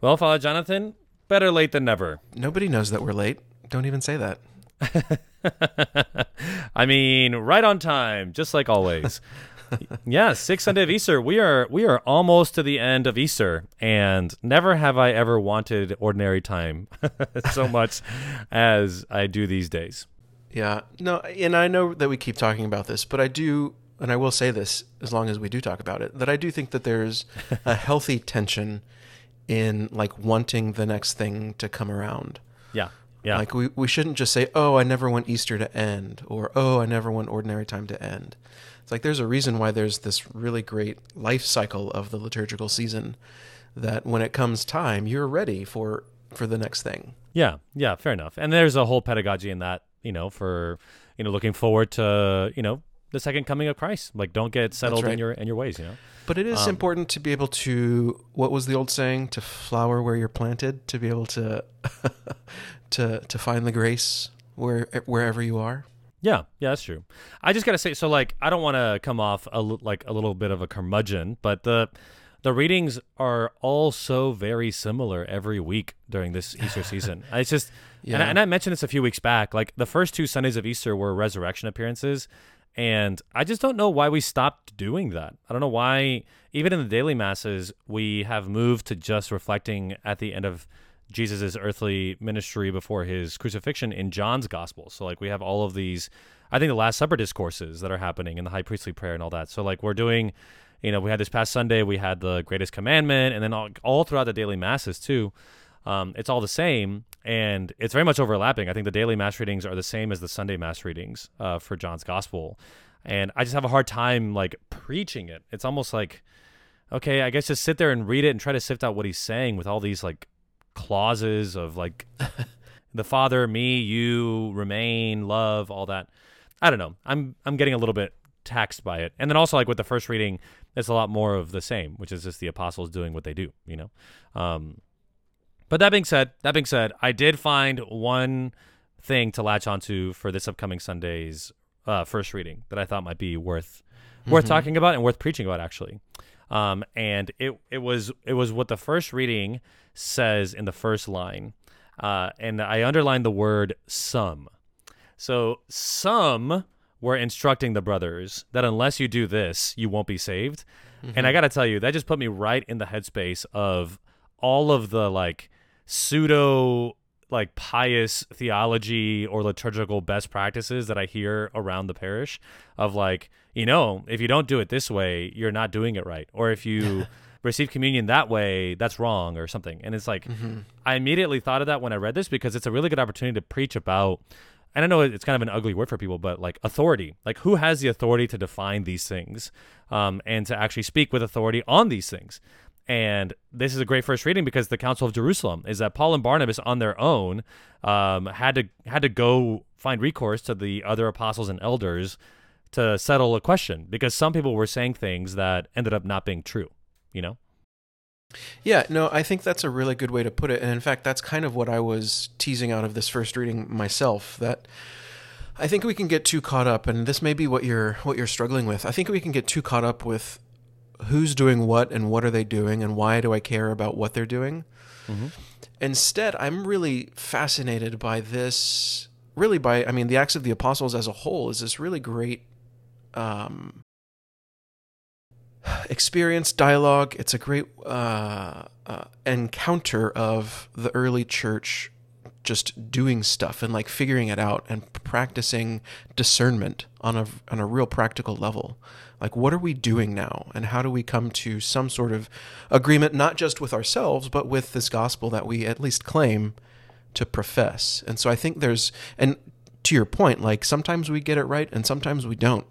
Well, Father Jonathan, better late than never. Nobody knows that we're late. Don't even say that. I mean, right on time, just like always. yeah, sixth Sunday of Easter. We are we are almost to the end of Easter, and never have I ever wanted ordinary time so much as I do these days. Yeah, no, and I know that we keep talking about this, but I do, and I will say this as long as we do talk about it, that I do think that there's a healthy tension in like wanting the next thing to come around. Yeah. Yeah. Like we, we shouldn't just say, "Oh, I never want Easter to end," or "Oh, I never want ordinary time to end." It's like there's a reason why there's this really great life cycle of the liturgical season that when it comes time, you're ready for for the next thing. Yeah. Yeah, fair enough. And there's a whole pedagogy in that, you know, for you know, looking forward to, you know, the second coming of Christ. Like don't get settled right. in your in your ways, you know. But it is Um, important to be able to what was the old saying to flower where you're planted to be able to to to find the grace where wherever you are. Yeah, yeah, that's true. I just gotta say, so like, I don't want to come off a, like a little bit of a curmudgeon, but the the readings are all so very similar every week during this Easter season. It's just, and, I, Yeah. and I mentioned this a few weeks back. Like the first two Sundays of Easter were resurrection appearances, and I just don't know why we stopped doing that. I don't know why, even in the daily masses, we have moved to just reflecting at the end of Jesus' earthly ministry before his crucifixion in John's gospel. So like we have all of these I think the Last Supper discourses that are happening in the high priestly prayer and all that. So like we're doing you know, we had this past Sunday, we had the greatest commandment, and then all, all throughout the daily masses too. Um, it's all the same, and it's very much overlapping. I think the daily mass readings are the same as the Sunday mass readings uh, for John's gospel, and I just have a hard time like preaching it. It's almost like, okay, I guess just sit there and read it and try to sift out what he's saying with all these like clauses of like the Father, me, you, remain, love, all that. I don't know. I'm I'm getting a little bit taxed by it, and then also like with the first reading, it's a lot more of the same, which is just the apostles doing what they do. You know. Um, but that being said, that being said, I did find one thing to latch onto for this upcoming Sunday's uh, first reading that I thought might be worth worth Mhm. talking about and worth preaching about actually. Um, and it it was it was what the first reading says in the first line, uh, and I underlined the word some. So some were instructing the brothers that unless you do this, you won't be saved. And I got to tell you, that just put me right in the headspace of all of the like pseudo like pious theology or liturgical best practices that I hear around the parish of like, you know, if you don't do it this way, you're not doing it right. Or if you receive communion that way, that's wrong or something. And it's like Mhm. I immediately thought of that when I read this because it's a really good opportunity to preach about and I know it's kind of an ugly word for people, but like authority, like who has the authority to define these things, um, and to actually speak with authority on these things. And this is a great first reading because the Council of Jerusalem is that Paul and Barnabas on their own um, had to had to go find recourse to the other apostles and elders to settle a question because some people were saying things that ended up not being true. You know. Yeah, no, I think that's a really good way to put it. And in fact, that's kind of what I was teasing out of this first reading myself that I think we can get too caught up and this may be what you're what you're struggling with. I think we can get too caught up with who's doing what and what are they doing and why do I care about what they're doing? Instead, I'm really fascinated by this really by I mean the Acts of the Apostles as a whole is this really great um experience dialogue it's a great uh, uh, encounter of the early church just doing stuff and like figuring it out and practicing discernment on a on a real practical level like what are we doing now and how do we come to some sort of agreement not just with ourselves but with this gospel that we at least claim to profess and so i think there's and to your point like sometimes we get it right and sometimes we don't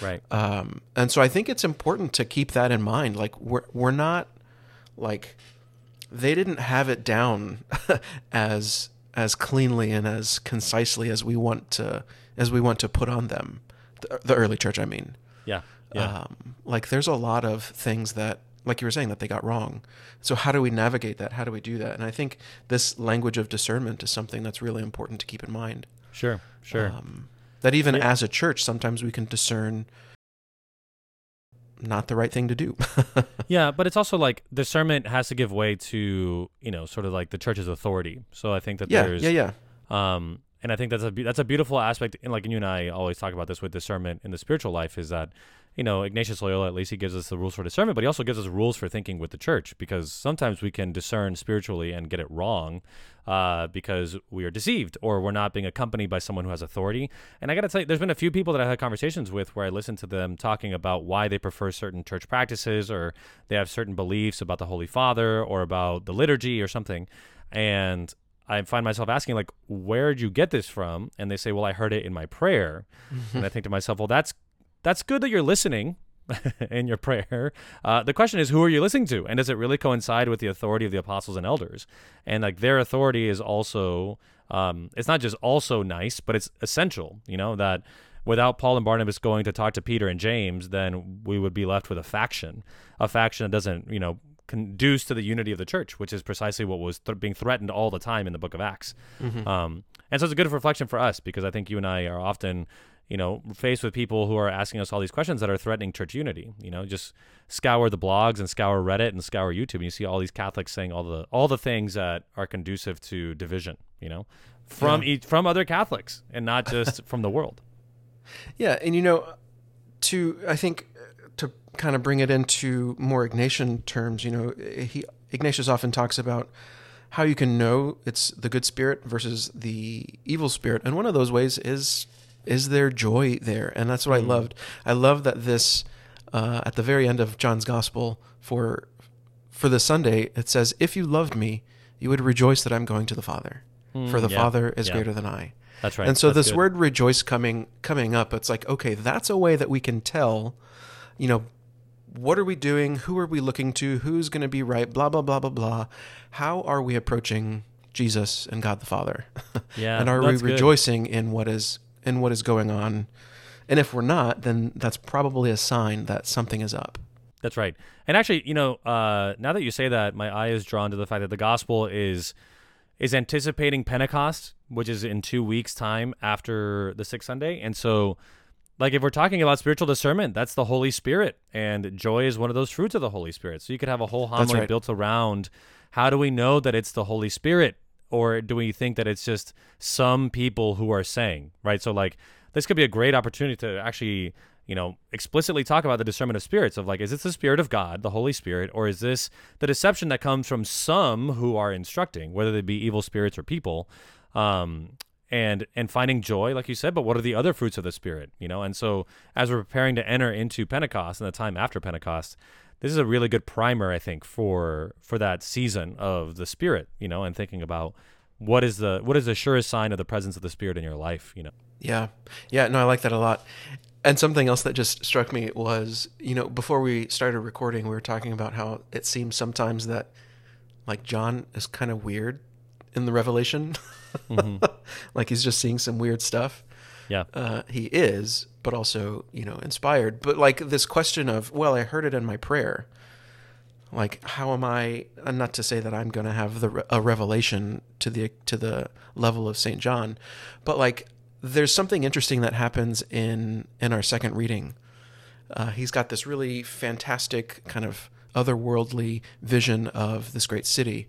Right. um, and so I think it's important to keep that in mind. Like we're we're not like they didn't have it down as as cleanly and as concisely as we want to as we want to put on them. The, the early church, I mean. Yeah. Yeah. Um, like there's a lot of things that like you were saying that they got wrong. So how do we navigate that? How do we do that? And I think this language of discernment is something that's really important to keep in mind. sure. Sure. Um, that even Yeah. as a church, sometimes we can discern not the right thing to do. yeah, but it's also like discernment has to give way to you know sort of like the church's authority. So I think that yeah, there's yeah, yeah. um, and I think that's a that's a beautiful aspect. And like you and I always talk about this with discernment in the spiritual life is that you know Ignatius Loyola at least he gives us the rules for discernment, but he also gives us rules for thinking with the church because sometimes we can discern spiritually and get it wrong uh, because we are deceived or we're not being accompanied by someone who has authority. And I got to tell you, there's been a few people that I had conversations with where I listened to them talking about why they prefer certain church practices or they have certain beliefs about the Holy Father or about the liturgy or something. And I find myself asking, like, where'd you get this from? And they say, well, I heard it in my prayer. and I think to myself, well, that's that's good that you're listening in your prayer. Uh, the question is, who are you listening to, and does it really coincide with the authority of the apostles and elders? And like their authority is also, um, it's not just also nice, but it's essential. You know that without Paul and Barnabas going to talk to Peter and James, then we would be left with a faction, a faction that doesn't, you know, conduce to the unity of the church, which is precisely what was th- being threatened all the time in the book of Acts. Mm-hmm. Um, and so it's a good reflection for us because I think you and I are often, you know, faced with people who are asking us all these questions that are threatening church unity. You know, just scour the blogs and scour Reddit and scour YouTube, and you see all these Catholics saying all the all the things that are conducive to division. You know, from Yeah. each, from other Catholics and not just from the world. Yeah, and you know, to I think to kind of bring it into more Ignatian terms, you know, he Ignatius often talks about how you can know it's the good spirit versus the evil spirit, and one of those ways is is there joy there, and that's what I loved. I love that this uh, at the very end of John's Gospel for for the Sunday it says, "If you loved me, you would rejoice that I'm going to the Father, for the yeah, Father is yeah. greater than I." That's right. And so That's this good. word rejoice coming coming up, it's like, okay, that's a way that we can tell, you know, what are we doing? Who are we looking to? Who's going to be right? Blah blah blah blah blah. How are we approaching Jesus and God the Father? Yeah, and are we that's good. rejoicing in what is in what is going on? And if we're not, then that's probably a sign that something is up. That's right. And actually, you know, uh, now that you say that, my eye is drawn to the fact that the gospel is is anticipating Pentecost, which is in two weeks' time after the sixth Sunday. And so, like, if we're talking about spiritual discernment, that's the Holy Spirit, and joy is one of those fruits of the Holy Spirit. So you could have a whole homily right. built around how do we know that it's the Holy Spirit, or do we think that it's just some people who are saying right? So like, this could be a great opportunity to actually you know, explicitly talk about the discernment of spirits of like, is this the Spirit of God, the Holy Spirit, or is this the deception that comes from some who are instructing, whether they be evil spirits or people, um, and and finding joy, like you said. But what are the other fruits of the Spirit, you know? And so, as we're preparing to enter into Pentecost and the time after Pentecost, this is a really good primer, I think, for for that season of the Spirit, you know, and thinking about what is the what is the surest sign of the presence of the Spirit in your life, you know. Yeah. Yeah, no, I like that a lot. And something else that just struck me was, you know, before we started recording, we were talking about how it seems sometimes that like John is kind of weird in the revelation. like he's just seeing some weird stuff. Yeah. Uh, he is, but also, you know, inspired. But like this question of, well, I heard it in my prayer. Like, how am I? Not to say that I'm going to have the a revelation to the to the level of Saint John, but like, there's something interesting that happens in in our second reading. Uh, he's got this really fantastic kind of otherworldly vision of this great city.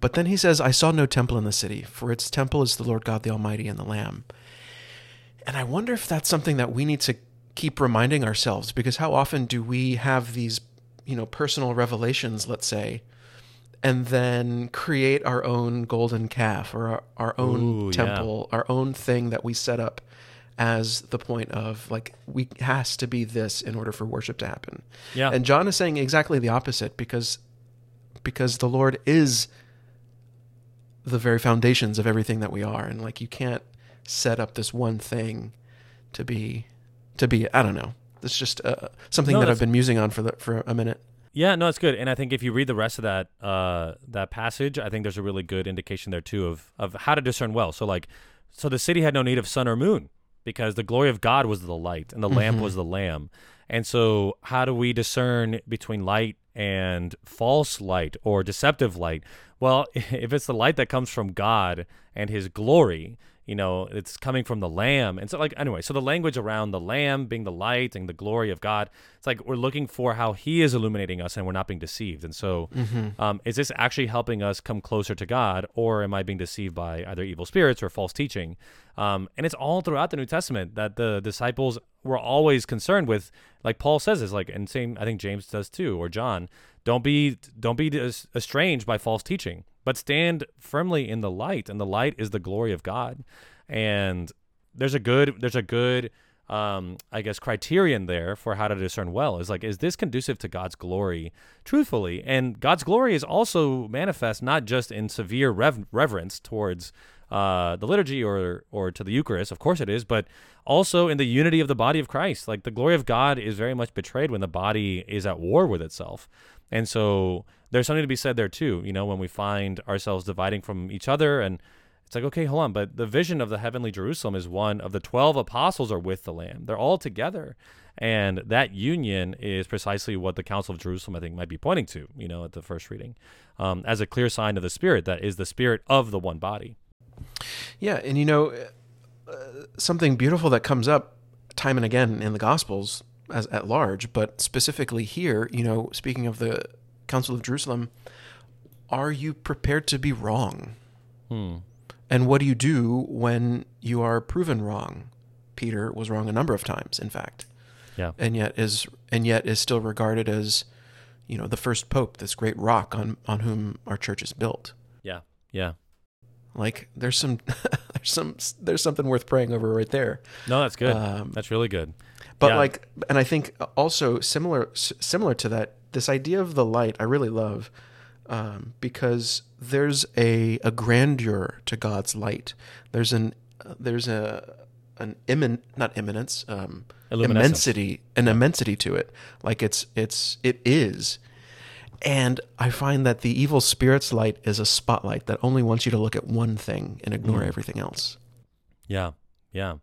But then he says, I saw no temple in the city, for its temple is the Lord God the Almighty and the Lamb. And I wonder if that's something that we need to keep reminding ourselves because how often do we have these, you know, personal revelations, let's say, and then create our own golden calf or our, our own Ooh, yeah. temple, our own thing that we set up as the point of like we has to be this in order for worship to happen. Yeah. And John is saying exactly the opposite because because the Lord is the very foundations of everything that we are and like you can't set up this one thing to be to be I don't know. It's just uh, something No, that I've been musing on for the, for a minute. Yeah, no, it's good, and I think if you read the rest of that uh, that passage, I think there's a really good indication there too of of how to discern well. So like, so the city had no need of sun or moon because the glory of God was the light and the lamp was the lamb. And so, how do we discern between light and false light or deceptive light? Well, if it's the light that comes from God and His glory, you know it's coming from the lamb. And so like anyway so the language around the lamb being the light and the glory of god it's like we're looking for how he is illuminating us and we're not being deceived. And so um, is this actually helping us come closer to god or am i being deceived by either evil spirits or false teaching? Um, and it's all throughout the new testament that the disciples were always concerned with like paul says is like and same i think james does too or john don't be don't be estranged by false teaching but stand firmly in the light and the light is the glory of god. And there's a good there's a good um, I guess criterion there for how to discern well. Is like is this conducive to God's glory truthfully? And God's glory is also manifest not just in severe rev- reverence towards uh, the liturgy or or to the Eucharist of course it is but also in the unity of the body of Christ like the glory of God is very much betrayed when the body is at war with itself and so there's something to be said there too you know when we find ourselves dividing from each other and it's like, okay, hold on. But the vision of the heavenly Jerusalem is one of the 12 apostles are with the Lamb. They're all together. And that union is precisely what the Council of Jerusalem, I think, might be pointing to, you know, at the first reading, um, as a clear sign of the Spirit that is the Spirit of the one body. Yeah. And, you know, uh, something beautiful that comes up time and again in the Gospels as at large, but specifically here, you know, speaking of the Council of Jerusalem, are you prepared to be wrong? Hmm. And what do you do when you are proven wrong? Peter was wrong a number of times, in fact. Yeah. And yet is and yet is still regarded as, you know, the first pope, this great rock on on whom our church is built. Yeah. Yeah. Like there's some there's some there's something worth praying over right there. No, that's good. Um, that's really good. But Yeah. like, and I think also similar similar to that, this idea of the light I really love um, because there's a a grandeur to God's light. There's an uh, there's a an immin not imminence um, immensity an immensity to it. Like it's it's it is. And I find that the evil spirit's light is a spotlight that only wants you to look at one thing and ignore Mm. everything else. Yeah, yeah,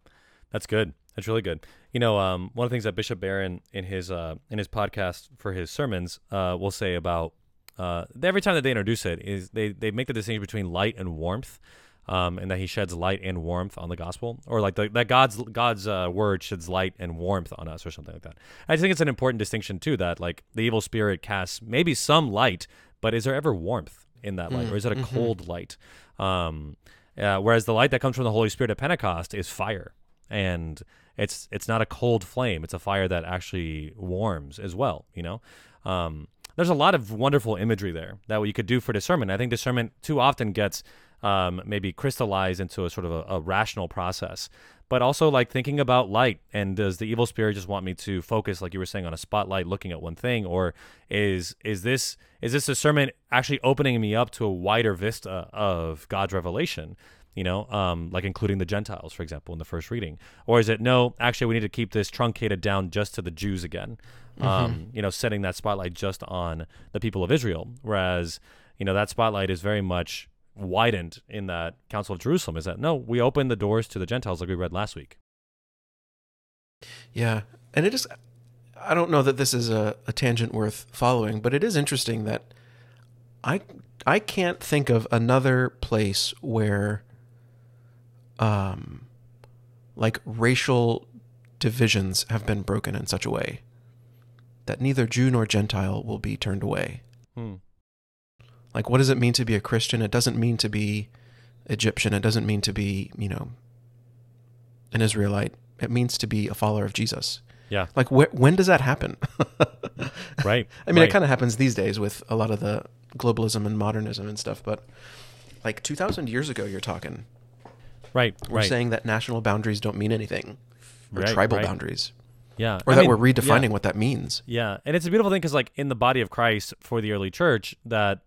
that's good. That's really good. You know, um, one of the things that Bishop Barron in his uh, in his podcast for his sermons uh, will say about uh, every time that they introduce it is they they make the distinction between light and warmth, um, and that he sheds light and warmth on the gospel, or like the, that God's God's uh, word sheds light and warmth on us, or something like that. I just think it's an important distinction too that like the evil spirit casts maybe some light, but is there ever warmth in that light, or is it a mhm. cold light? Um, uh, whereas the light that comes from the Holy Spirit at Pentecost is fire, and it's it's not a cold flame; it's a fire that actually warms as well. You know, um, there's a lot of wonderful imagery there that you could do for discernment. I think discernment too often gets um, maybe crystallize into a sort of a, a rational process, but also like thinking about light and does the evil spirit just want me to focus, like you were saying, on a spotlight, looking at one thing, or is is this is this discernment actually opening me up to a wider vista of God's revelation? You know, um, like including the Gentiles, for example, in the first reading, or is it no? Actually, we need to keep this truncated down just to the Jews again. Um, you know, setting that spotlight just on the people of Israel, whereas you know that spotlight is very much widened in that Council of Jerusalem. Is that no? We open the doors to the Gentiles, like we read last week. Yeah. And it is, I don't know that this is a, a tangent worth following, but it is interesting that I, I can't think of another place where, um, like racial divisions have been broken in such a way that neither Jew nor Gentile will be turned away. Hmm. Like, what does it mean to be a Christian? It doesn't mean to be Egyptian. It doesn't mean to be, you know, an Israelite. It means to be a follower of Jesus. Yeah. Like, wh- when does that happen? Right. I mean, right. it kind of happens these days with a lot of the globalism and modernism and stuff, but like 2,000 years ago, you're talking. right. We're right. saying that national boundaries don't mean anything, or Right, tribal right. boundaries, yeah. or I that mean, we're redefining yeah. what that means. Yeah, and it's a beautiful thing because, like, in the body of Christ for the early church, that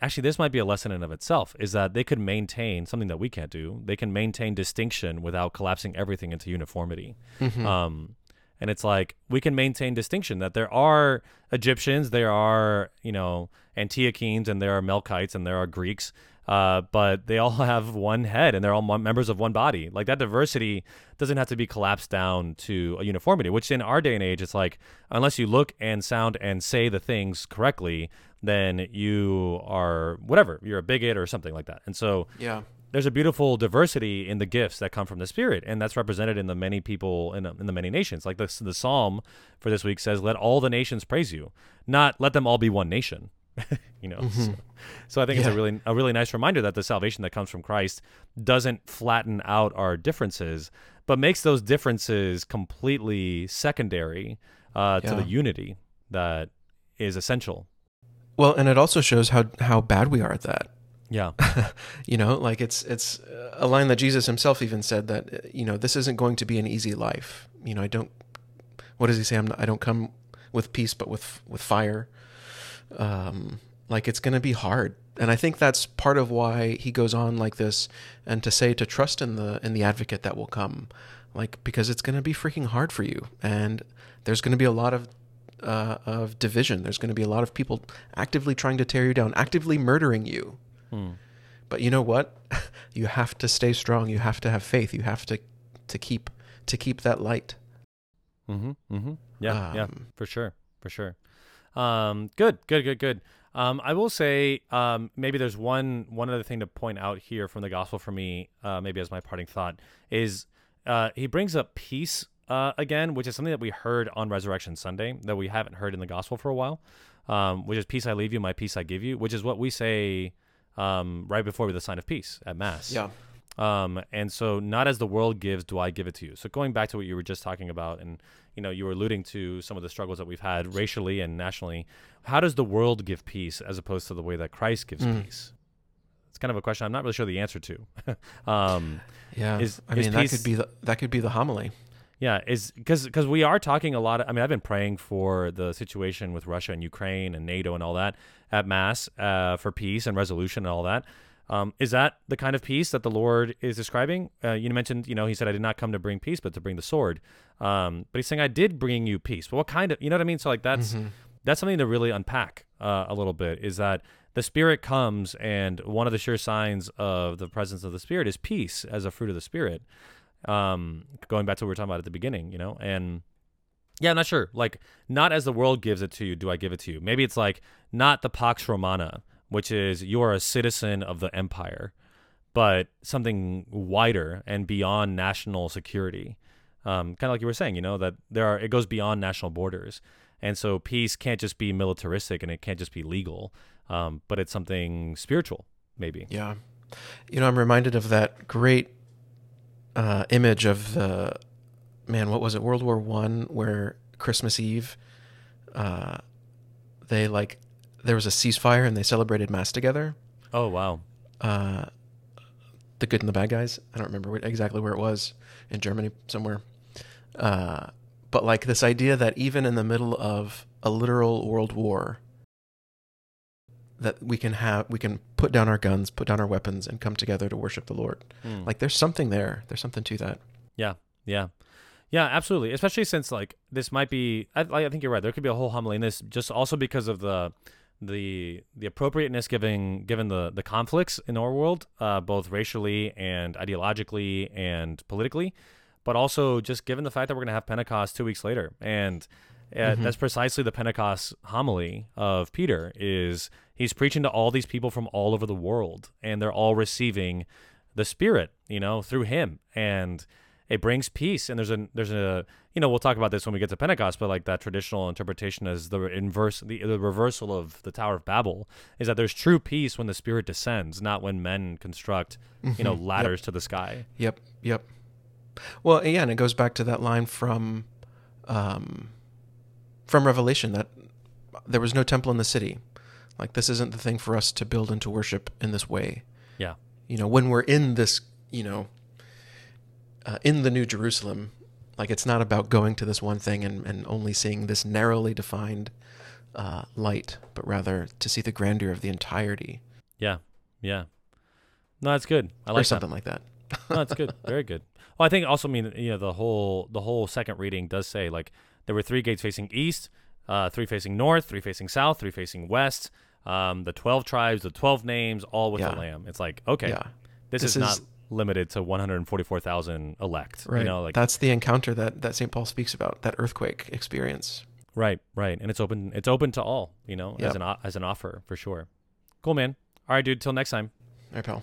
actually this might be a lesson in of itself is that they could maintain something that we can't do. They can maintain distinction without collapsing everything into uniformity. Mhm. Um, and it's like we can maintain distinction that there are Egyptians, there are you know Antiochenes, and there are Melkites, and there are Greeks. Uh, but they all have one head and they're all members of one body. Like that diversity doesn't have to be collapsed down to a uniformity, which in our day and age, it's like, unless you look and sound and say the things correctly, then you are whatever, you're a bigot or something like that. And so, Yeah. there's a beautiful diversity in the gifts that come from the Spirit, and that's represented in the many people in, in the many nations. Like the the psalm for this week says, "Let all the nations praise you," not "Let them all be one nation." you know, mm-hmm. so, so, I think yeah. it's a really a really nice reminder that the salvation that comes from Christ doesn't flatten out our differences, but makes those differences completely secondary uh, yeah. to the unity that is essential. Well, and it also shows how how bad we are at that. Yeah. you know, like it's it's a line that Jesus himself even said that you know, this isn't going to be an easy life. You know, I don't what does he say? I'm not, I don't come with peace but with with fire. Um like it's going to be hard. And I think that's part of why he goes on like this and to say to trust in the in the advocate that will come. Like because it's going to be freaking hard for you and there's going to be a lot of uh, of division. There's going to be a lot of people actively trying to tear you down, actively murdering you. Hmm. But you know what? you have to stay strong. You have to have faith. You have to to keep to keep that light. Mm-hmm. Mm-hmm. Yeah. Um, yeah. For sure. For sure. Um, good. Good. Good. Good. Um, I will say um, maybe there's one one other thing to point out here from the gospel for me, uh, maybe as my parting thought, is uh, he brings up peace uh, again, which is something that we heard on Resurrection Sunday that we haven't heard in the gospel for a while, um, which is peace I leave you, my peace I give you, which is what we say um, right before the sign of peace at Mass. Yeah. Um, and so not as the world gives, do I give it to you. So going back to what you were just talking about, and you know, you were alluding to some of the struggles that we've had racially and nationally. How does the world give peace as opposed to the way that Christ gives mm. peace? It's kind of a question I'm not really sure the answer to. um, yeah, is, I mean that could be the that could be the homily. Yeah, is because because we are talking a lot. Of, I mean, I've been praying for the situation with Russia and Ukraine and NATO and all that at mass uh, for peace and resolution and all that. Um, is that the kind of peace that the Lord is describing? Uh, you mentioned, you know, he said, "I did not come to bring peace, but to bring the sword." Um, but he's saying, "I did bring you peace." But what kind of, you know what I mean? So like that's mm-hmm. that's something to really unpack uh, a little bit. Is that the Spirit comes, and one of the sure signs of the presence of the Spirit is peace as a fruit of the Spirit. Um, going back to what we were talking about at the beginning, you know, and yeah, I'm not sure. Like, not as the world gives it to you, do I give it to you? Maybe it's like not the Pax Romana, which is you're a citizen of the empire, but something wider and beyond national security. Um, kind of like you were saying, you know, that there are it goes beyond national borders, and so peace can't just be militaristic and it can't just be legal, um, but it's something spiritual, maybe. Yeah, you know, I'm reminded of that great uh, image of the man. What was it? World War One, where Christmas Eve, uh, they like there was a ceasefire and they celebrated mass together. Oh wow! Uh, the good and the bad guys. I don't remember exactly where it was in Germany somewhere. Uh, but like this idea that even in the middle of a literal world war, that we can have we can put down our guns, put down our weapons, and come together to worship the Lord. Mm. Like there's something there. There's something to that. Yeah, yeah, yeah, absolutely. Especially since like this might be. I, I think you're right. There could be a whole homily in this, just also because of the the the appropriateness given given the the conflicts in our world, uh, both racially and ideologically and politically, but also just given the fact that we're going to have Pentecost two weeks later and uh, mm-hmm. That's precisely the Pentecost homily of Peter. Is he's preaching to all these people from all over the world, and they're all receiving the Spirit, you know, through him, and it brings peace. And there's a there's a you know we'll talk about this when we get to Pentecost, but like that traditional interpretation is the inverse, the, the reversal of the Tower of Babel is that there's true peace when the Spirit descends, not when men construct mm-hmm. you know mm-hmm. ladders yep. to the sky. Yep, yep. Well, yeah, and it goes back to that line from. Um, from Revelation that there was no temple in the city. Like this isn't the thing for us to build and to worship in this way. Yeah. You know, when we're in this, you know, uh, in the New Jerusalem, like it's not about going to this one thing and, and only seeing this narrowly defined uh, light, but rather to see the grandeur of the entirety. Yeah. Yeah. No, that's good. I like or something that. like that. no, that's good. Very good. Well, I think also I mean you know the whole the whole second reading does say like there were three gates facing east, uh, three facing north, three facing south, three facing west. Um, the 12 tribes, the 12 names, all with yeah. the lamb. It's like, okay, yeah. this, this, is, is not limited to 144,000 elect. Right. You know, like that's the encounter that, that St. Paul speaks about, that earthquake experience. Right, right. And it's open, it's open to all, you know, yep. as an, as an offer for sure. Cool, man. All right, dude. Till next time. All right, pal.